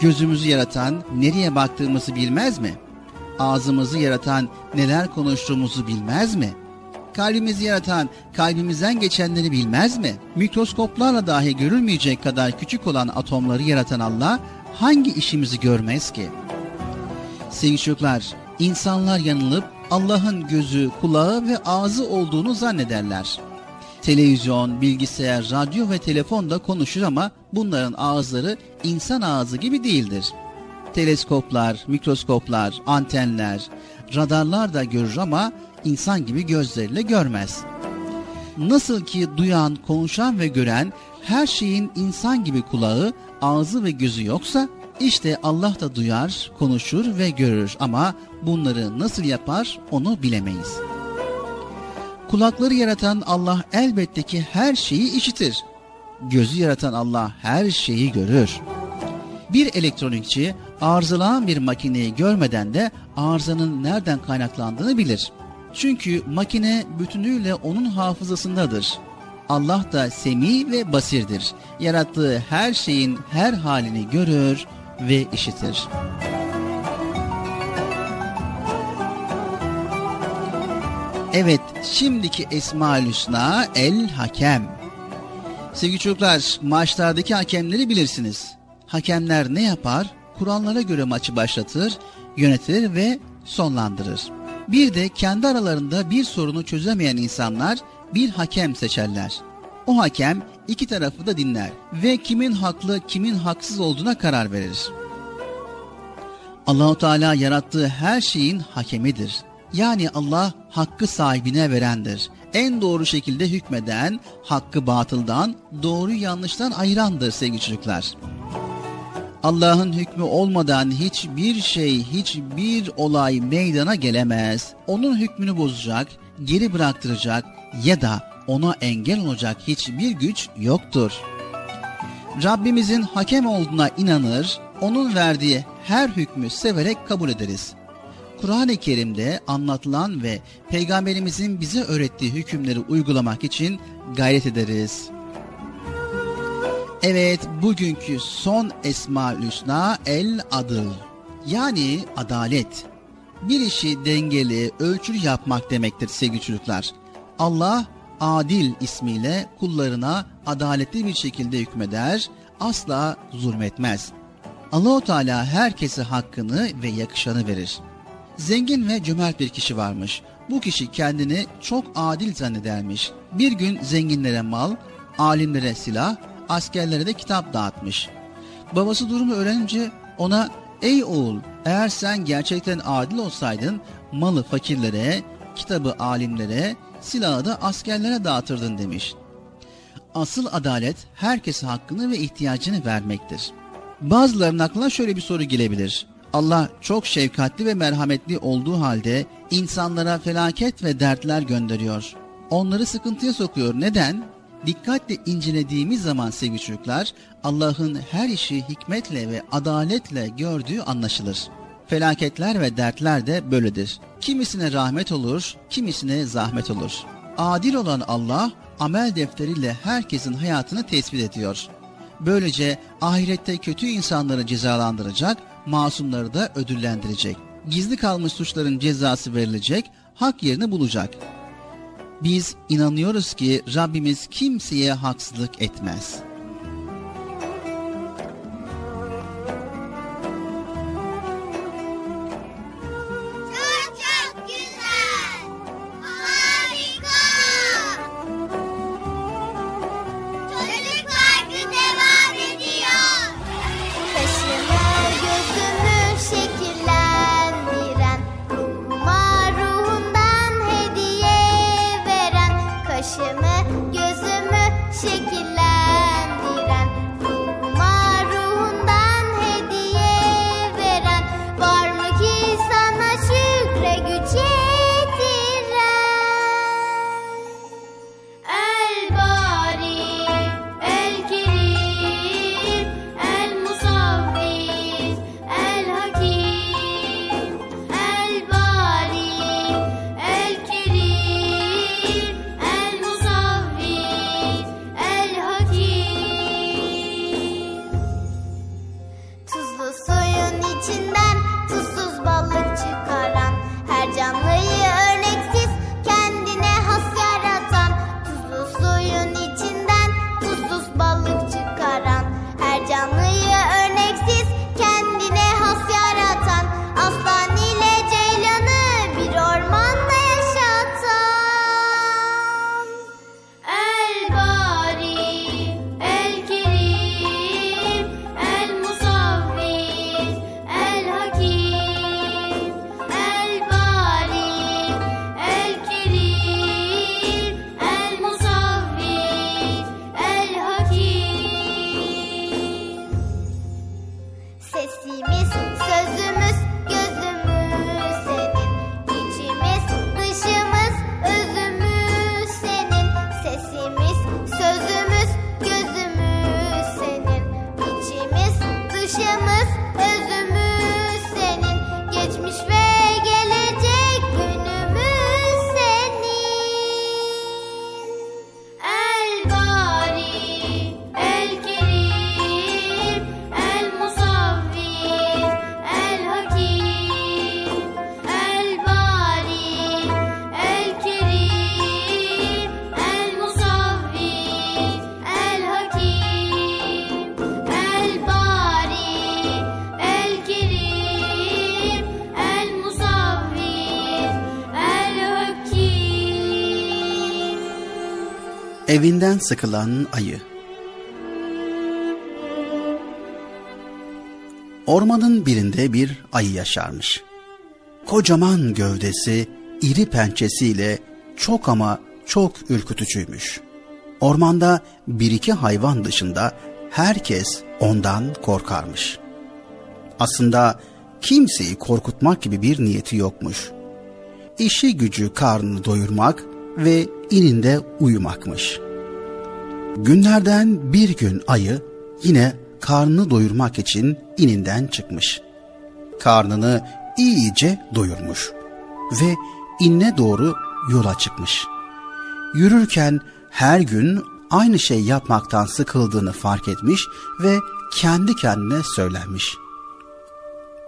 Speaker 1: Gözümüzü yaratan nereye baktığımızı bilmez mi? Ağzımızı yaratan neler konuştuğumuzu bilmez mi? Kalbimizi yaratan kalbimizden geçenleri bilmez mi? Mikroskoplarla dahi görülmeyecek kadar küçük olan atomları yaratan Allah hangi işimizi görmez ki? Sevgili çocuklar, insanlar yanılıp Allah'ın gözü, kulağı ve ağzı olduğunu zannederler. Televizyon, bilgisayar, radyo ve telefon da konuşur ama bunların ağızları insan ağzı gibi değildir. Teleskoplar, mikroskoplar, antenler, radarlar da görür ama insan gibi gözleriyle görmez. Nasıl ki duyan, konuşan ve gören her şeyin insan gibi kulağı, ağzı ve gözü yoksa işte Allah da duyar, konuşur ve görür ama bunları nasıl yapar onu bilemeyiz. Kulakları yaratan Allah elbette ki her şeyi işitir. Gözü yaratan Allah her şeyi görür. Bir elektronikçi arızalanan bir makineyi görmeden de arızanın nereden kaynaklandığını bilir. Çünkü makine bütünüyle onun hafızasındadır. Allah da semi ve basirdir. Yarattığı her şeyin her halini görür ve işitir. Evet, şimdiki Esma-ül Hüsna El Hakem. Sevgili çocuklar, maçlardaki hakemleri bilirsiniz. Hakemler ne yapar? Kurallara göre maçı başlatır, yönetir ve sonlandırır. Bir de kendi aralarında bir sorunu çözemeyen insanlar bir hakem seçerler. O hakem iki tarafı da dinler ve kimin haklı kimin haksız olduğuna karar verir. Allahu Teala yarattığı her şeyin hakemidir. Yani Allah hakkı sahibine verendir. En doğru şekilde hükmeden, hakkı batıldan, doğru yanlıştan ayırandır sevgili çocuklar. Allah'ın hükmü olmadan hiçbir şey, hiçbir olay meydana gelemez. Onun hükmünü bozacak, geri bıraktıracak ya da ona engel olacak hiçbir güç yoktur. Rabbimizin hakem olduğuna inanır, onun verdiği her hükmü severek kabul ederiz. Kur'an-ı Kerim'de anlatılan ve Peygamberimizin bize öğrettiği hükümleri uygulamak için gayret ederiz. Evet, bugünkü son Esma-ül Hüsna El Adıl. Yani adalet. Bir işi dengeli, ölçülü yapmak demektir sevgili çocuklar. Allah Adil ismiyle kullarına adaletli bir şekilde hükmeder, asla zulmetmez. Allahu Teala herkese hakkını ve yakışanı verir. Zengin ve cömert bir kişi varmış. Bu kişi kendini çok adil zannedermiş. Bir gün zenginlere mal, alimlere silah, askerlere de kitap dağıtmış. Babası durumu öğrenince ona ''Ey oğul eğer sen gerçekten adil olsaydın malı fakirlere, kitabı alimlere, silahı da askerlere dağıtırdın.'' demiş. Asıl adalet herkese hakkını ve ihtiyacını vermektir. Bazılarının aklına şöyle bir soru gelebilir. Allah çok şefkatli ve merhametli olduğu halde insanlara felaket ve dertler gönderiyor. Onları sıkıntıya sokuyor. Neden? Dikkatle incelediğimiz zaman sevgili çocuklar Allah'ın her işi hikmetle ve adaletle gördüğü anlaşılır. Felaketler ve dertler de böyledir. Kimisine rahmet olur, kimisine zahmet olur. Adil olan Allah amel defteriyle herkesin hayatını tespit ediyor. Böylece ahirette kötü insanları cezalandıracak, masumları da ödüllendirecek. Gizli kalmış suçların cezası verilecek, hak yerini bulacak. Biz inanıyoruz ki Rabbimiz kimseye haksızlık etmez.'' Evinden sıkılan ayı. Ormanın birinde bir ayı yaşarmış. Kocaman gövdesi, iri pençesiyle çok ama çok ürkütücüymüş. Ormanda bir iki hayvan dışında herkes ondan korkarmış. Aslında kimseyi korkutmak gibi bir niyeti yokmuş. İşi gücü karnını doyurmak ve ininde uyumakmış. Günlerden bir gün ayı yine karnını doyurmak için ininden çıkmış. Karnını iyice doyurmuş ve inne doğru yola çıkmış. Yürürken her gün aynı şey yapmaktan sıkıldığını fark etmiş ve kendi kendine söylenmiş.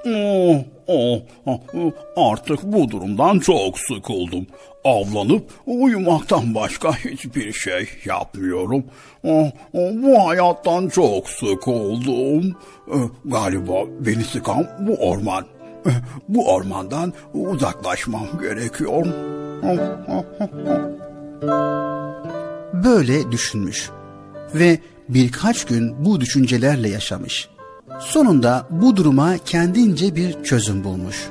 Speaker 3: Oh, oh, oh, artık bu durumdan çok sıkıldım. Avlanıp uyumaktan başka hiçbir şey yapmıyorum. Oh, oh, bu hayattan çok sıkıldım. Eh, Galiba beni sıkan bu orman. Eh, Bu ormandan uzaklaşmam gerekiyor.
Speaker 1: Böyle düşünmüş ve birkaç gün bu düşüncelerle yaşamış. Sonunda bu duruma kendince bir çözüm bulmuş.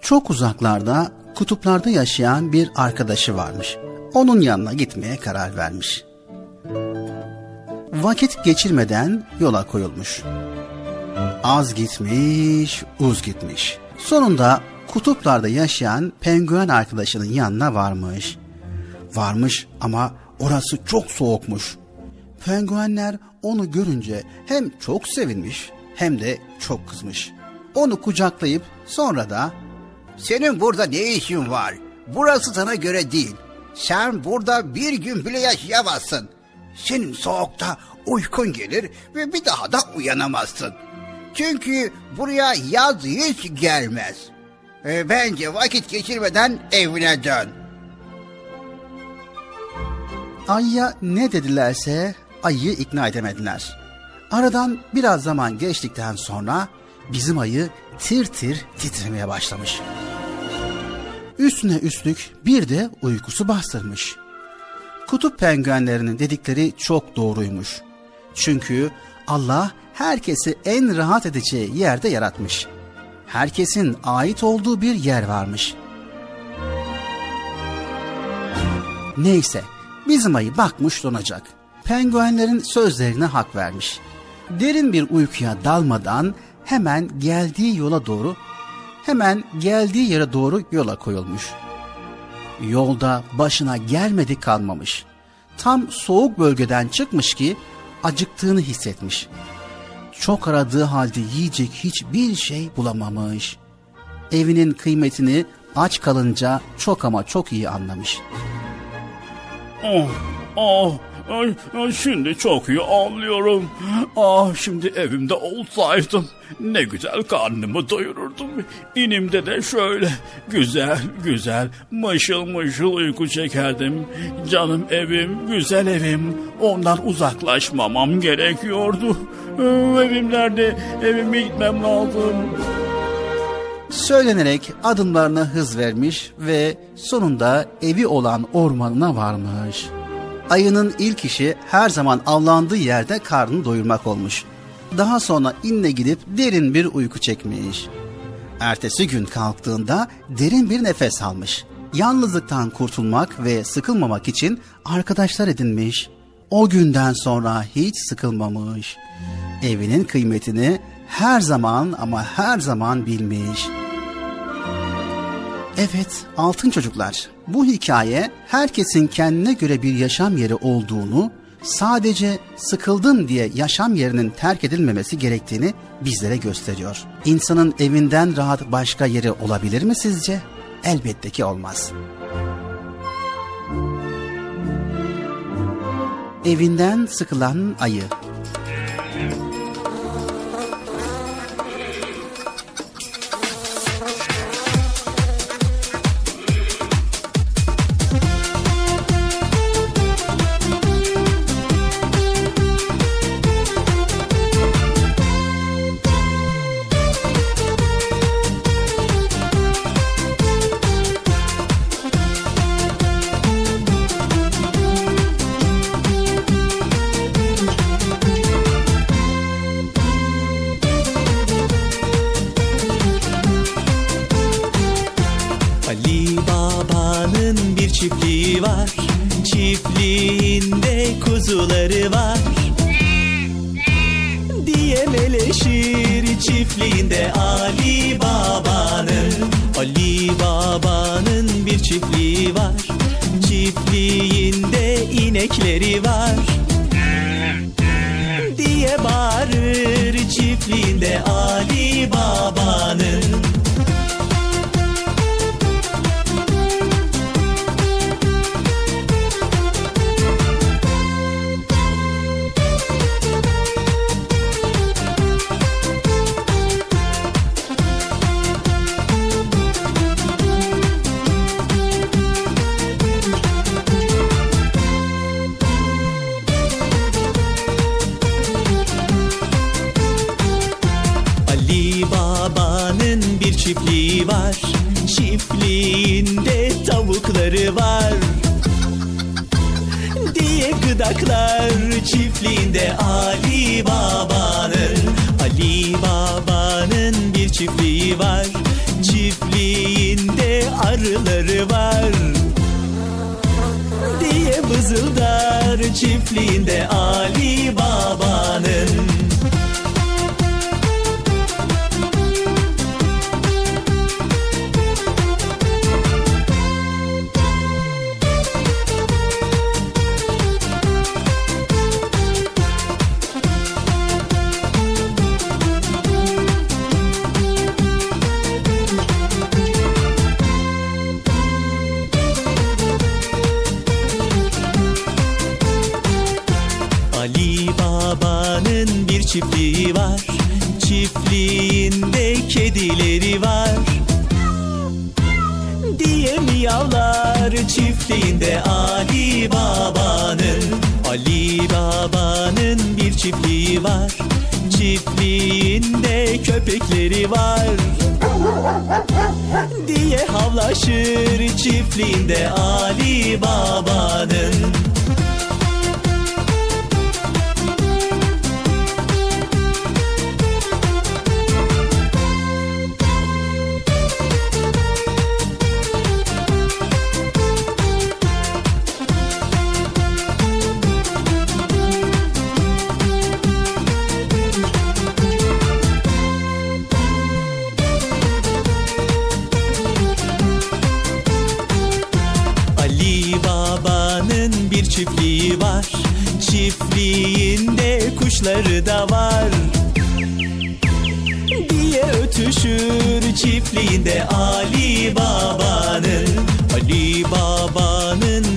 Speaker 1: Çok uzaklarda, kutuplarda yaşayan bir arkadaşı varmış. Onun yanına gitmeye karar vermiş. Vakit geçirmeden yola koyulmuş. Az gitmiş, uz gitmiş. Sonunda kutuplarda yaşayan penguen arkadaşının yanına varmış. Varmış ama orası çok soğukmuş. Penguenler onu görünce hem çok sevinmiş hem de çok kızmış. Onu kucaklayıp sonra da
Speaker 8: Senin burada ne işin var? Burası sana göre değil. Sen burada bir gün bile yaşayamazsın. Senin soğukta uykun gelir ve bir daha da uyanamazsın. Çünkü buraya yaz hiç gelmez. E, bence vakit geçirmeden evine dön.
Speaker 1: Ayıya ne dedilerse ayıyı ikna edemediler. Aradan biraz zaman geçtikten sonra bizim ayı tir tir titremeye başlamış. Üstüne üstlük bir de uykusu bastırmış. Kutup penguenlerinin dedikleri çok doğruymuş. Çünkü Allah herkesi en rahat edeceği yerde yaratmış. Herkesin ait olduğu bir yer varmış. Neyse, bizim ayı bakmış donacak. Penguenlerin sözlerine hak vermiş. Derin bir uykuya dalmadan hemen geldiği yola doğru, hemen geldiği yere doğru yola koyulmuş. Yolda başına gelmedi kalmamış. Tam soğuk bölgeden çıkmış ki acıktığını hissetmiş. Çok aradığı halde yiyecek hiçbir şey bulamamış. Evinin kıymetini aç kalınca çok ama çok iyi anlamış.
Speaker 3: Oh, oh, ay, ay, şimdi çok iyi anlıyorum. Ah şimdi evimde olsaydım ne güzel karnımı doyururdum. İnimde de şöyle güzel güzel mışıl mışıl uyku çekerdim. Canım evim, güzel evim. Ondan uzaklaşmamam gerekiyordu. Ee, Evim nerede? Evime gitmem lazım.
Speaker 1: Söylenerek adımlarına hız vermiş ve sonunda evi olan ormanına varmış. Ayının ilk işi her zaman avlandığı yerde karnını doyurmak olmuş. Daha sonra inle gidip derin bir uyku çekmiş. Ertesi gün kalktığında derin bir nefes almış. Yalnızlıktan kurtulmak ve sıkılmamak için arkadaşlar edinmiş. O günden sonra hiç sıkılmamış. Evinin kıymetini her zaman ama her zaman bilmiş. Evet, altın çocuklar. Bu hikaye herkesin kendine göre bir yaşam yeri olduğunu, sadece sıkıldım diye yaşam yerinin terk edilmemesi gerektiğini bizlere gösteriyor. İnsanın evinden rahat başka yeri olabilir mi sizce? Elbette ki olmaz. Evinden sıkılan ayı
Speaker 11: çiftliğinde Ali Baba'nın Ali Baba'nın bir çiftliği var. Çiftliğinde inekleri var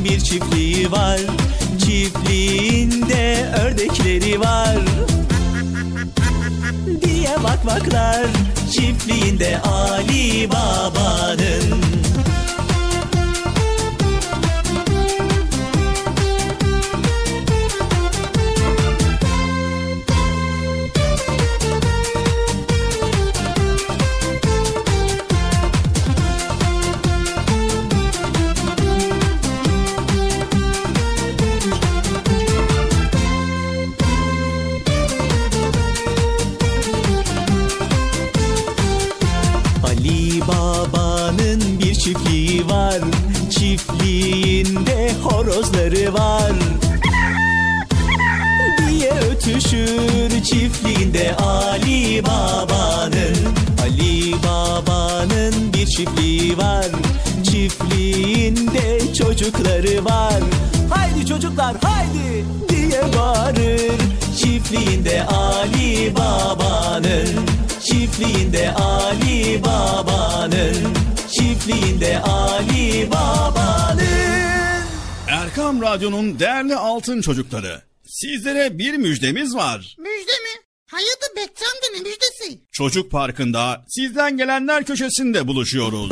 Speaker 11: bir çiftliği var. Çiftliğinde ördekleri var. Diye bakmaklar çiftliğinde Ali Baba'nın çiftliği var Çiftliğinde çocukları var Haydi çocuklar haydi diye bağırır Çiftliğinde Ali Baba'nın Çiftliğinde Ali Baba'nın Çiftliğinde Ali Baba'nın
Speaker 3: Erkam Radyo'nun değerli altın çocukları. Sizlere bir müjdemiz var.
Speaker 2: Müjde mi? Hayatı Bekçam'da ne müjdesi?
Speaker 3: Çocuk Parkı'nda sizden gelenler köşesinde buluşuyoruz.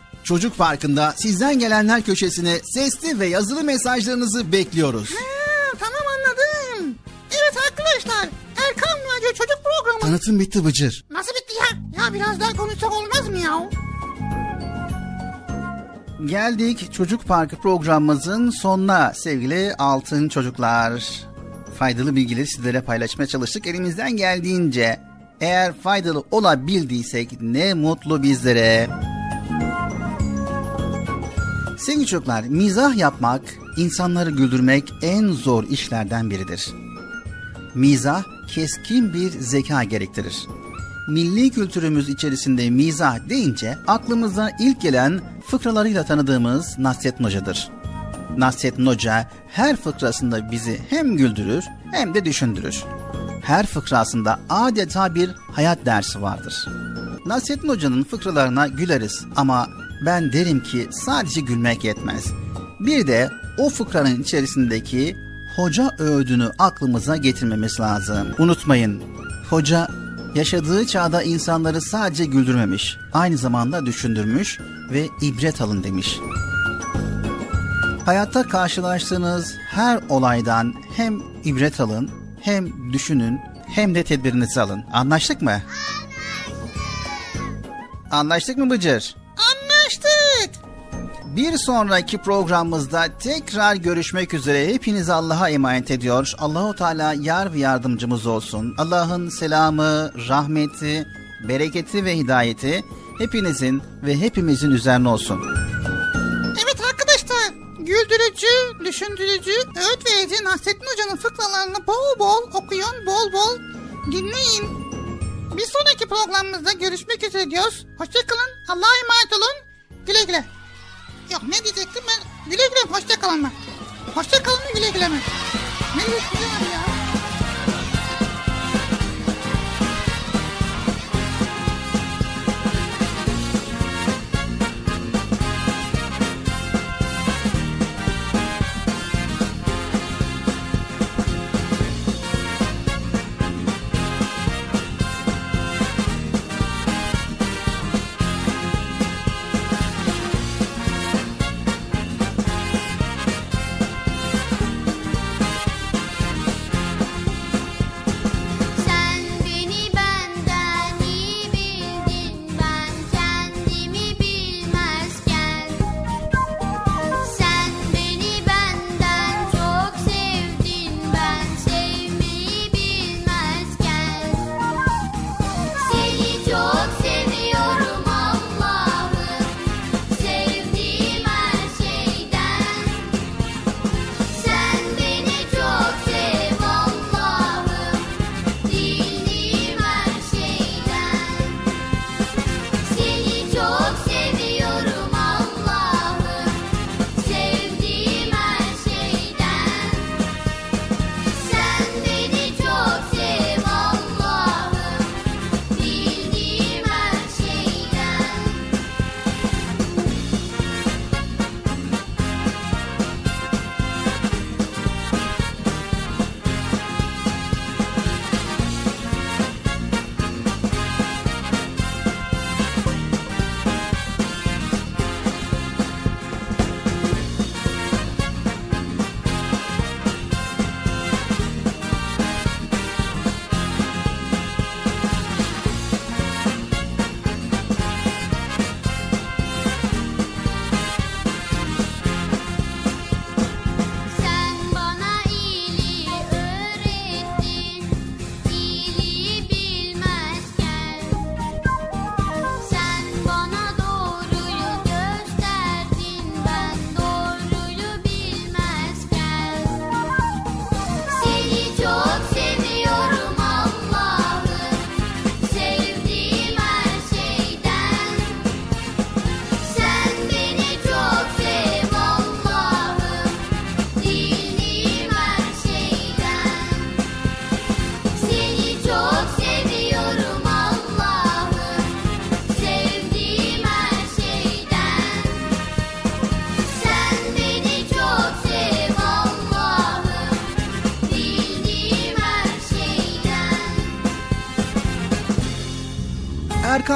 Speaker 1: Çocuk Parkı'nda sizden gelenler köşesine sesli ve yazılı mesajlarınızı bekliyoruz.
Speaker 2: Ha, tamam anladım. Evet arkadaşlar Erkan Radyo Çocuk Programı.
Speaker 1: Tanıtım bitti Bıcır.
Speaker 2: Nasıl bitti ya? Ya biraz daha konuşsak olmaz mı ya?
Speaker 1: Geldik Çocuk Parkı programımızın sonuna sevgili altın çocuklar. Faydalı bilgileri sizlere paylaşmaya çalıştık. Elimizden geldiğince eğer faydalı olabildiysek ne mutlu bizlere. Sevgili çocuklar, mizah yapmak, insanları güldürmek en zor işlerden biridir. Mizah keskin bir zeka gerektirir. Milli kültürümüz içerisinde mizah deyince aklımıza ilk gelen fıkralarıyla tanıdığımız Nasrettin Hoca'dır. Nasrettin Hoca her fıkrasında bizi hem güldürür hem de düşündürür. Her fıkrasında adeta bir hayat dersi vardır. Nasrettin Hoca'nın fıkralarına güleriz ama ben derim ki sadece gülmek yetmez. Bir de o fıkranın içerisindeki hoca öğüdünü aklımıza getirmemiz lazım. Unutmayın, hoca yaşadığı çağda insanları sadece güldürmemiş, aynı zamanda düşündürmüş ve ibret alın demiş. Hayatta karşılaştığınız her olaydan hem ibret alın, hem düşünün, hem de tedbirinizi alın. Anlaştık mı? Anlaştık mı Bıcır? Bir sonraki programımızda tekrar görüşmek üzere. Hepinizi Allah'a emanet ediyor. Allahu Teala yar ve yardımcımız olsun. Allah'ın selamı, rahmeti, bereketi ve hidayeti hepinizin ve hepimizin üzerine olsun.
Speaker 2: Evet arkadaşlar güldürücü, düşündürücü, öğüt verici Nasrettin Hoca'nın fıkralarını bol bol okuyun, bol bol dinleyin. Bir sonraki programımızda görüşmek üzere diyoruz. Hoşçakalın, Allah'a emanet olun. Güle güle. Yok ne diyecektim ben? Güle güle, hoşçakalın mı? Hoşçakalın mı güle güle mi? Ne diyecektim ya?